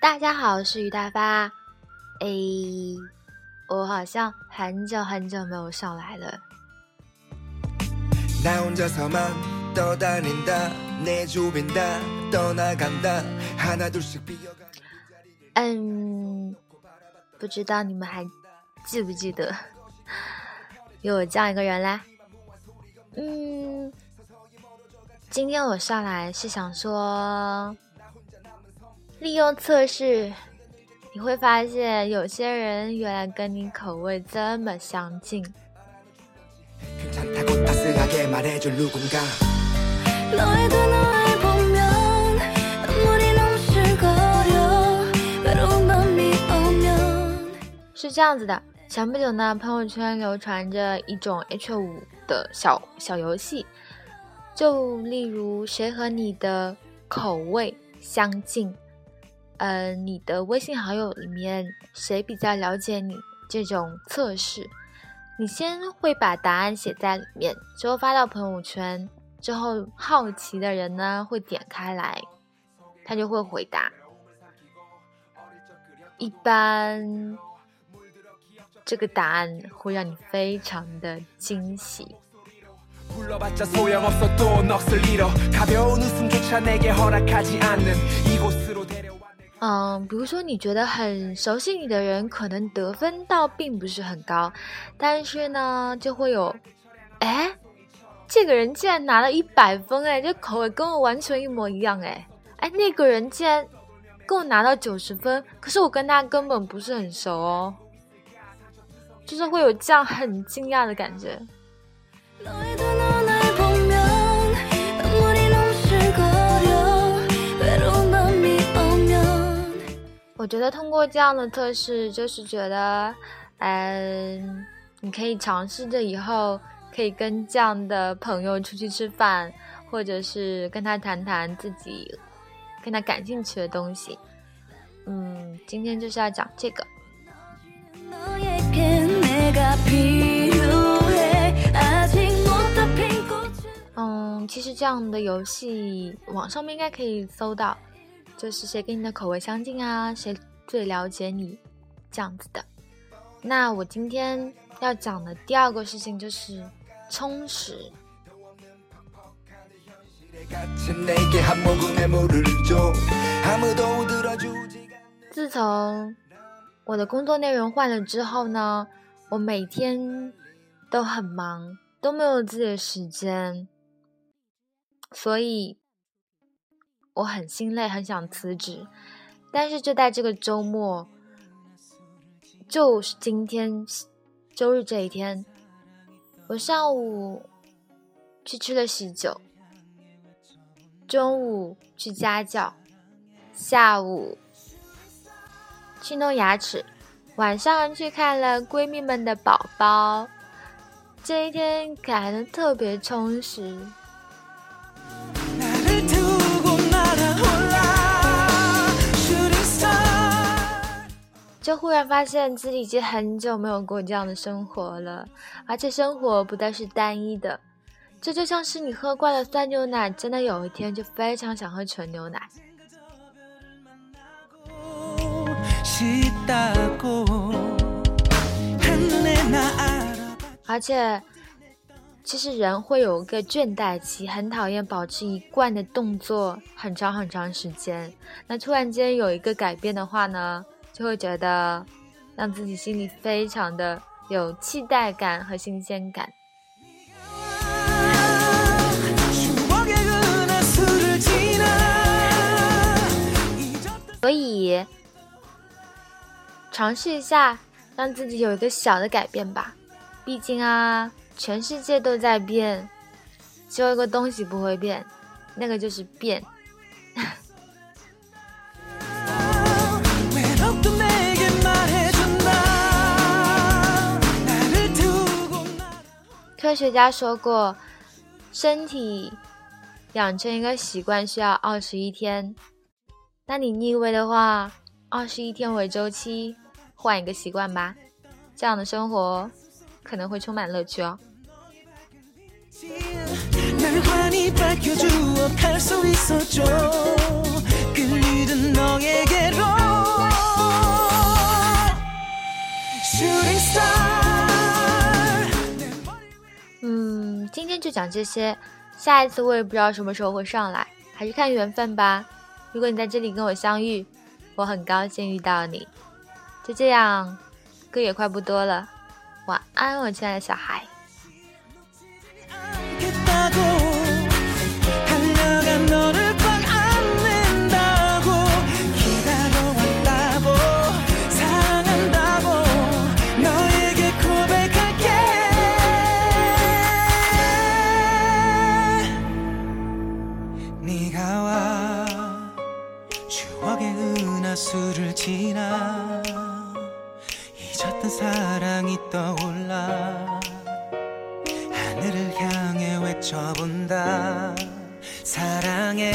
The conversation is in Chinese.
大家好，我是于大发。哎，我好像很久很久没有上来了。嗯，不知道你们还记不记得有我这样一个人嘞？嗯，今天我上来是想说。利用测试，你会发现有些人原来跟你口味这么相近。是这样子的，前不久呢，朋友圈流传着一种 H 五的小小游戏，就例如谁和你的口味相近。呃，你的微信好友里面谁比较了解你？这种测试，你先会把答案写在里面，之后发到朋友圈，之后好奇的人呢会点开来，他就会回答。一般这个答案会让你非常的惊喜。嗯，比如说你觉得很熟悉你的人，可能得分倒并不是很高，但是呢，就会有，哎，这个人竟然拿了一百分，哎，这口味跟我完全一模一样，哎，哎，那个人竟然跟我拿到九十分，可是我跟他根本不是很熟哦，就是会有这样很惊讶的感觉。觉得通过这样的测试，就是觉得，嗯，你可以尝试着以后可以跟这样的朋友出去吃饭，或者是跟他谈谈自己跟他感兴趣的东西。嗯，今天就是要讲这个。嗯，其实这样的游戏网上面应该可以搜到。就是谁跟你的口味相近啊？谁最了解你？这样子的。那我今天要讲的第二个事情就是充实。自从我的工作内容换了之后呢，我每天都很忙，都没有自己的时间，所以。我很心累，很想辞职，但是就在这个周末，就是今天周日这一天，我上午去吃了喜酒，中午去家教，下午去弄牙齿，晚上去看了闺蜜们的宝宝，这一天感觉特别充实。忽然发现自己已经很久没有过这样的生活了，而且生活不再是单一的。这就像是你喝惯了酸牛奶，真的有一天就非常想喝纯牛奶。而且，其实人会有一个倦怠期，很讨厌保持一贯的动作很长很长时间。那突然间有一个改变的话呢？就会觉得让自己心里非常的有期待感和新鲜感。所以尝试一下，让自己有一个小的改变吧。毕竟啊，全世界都在变，只有一个东西不会变，那个就是变。科学家说过，身体养成一个习惯需要二十一天。那你逆位的话，二十一天为周期，换一个习惯吧，这样的生活可能会充满乐趣哦。就讲这些，下一次我也不知道什么时候会上来，还是看缘分吧。如果你在这里跟我相遇，我很高兴遇到你。就这样，歌也快不多了，晚安，我亲爱的小孩。 잊었던 사랑이 떠올라 하늘을 향해 외쳐본다. 사랑해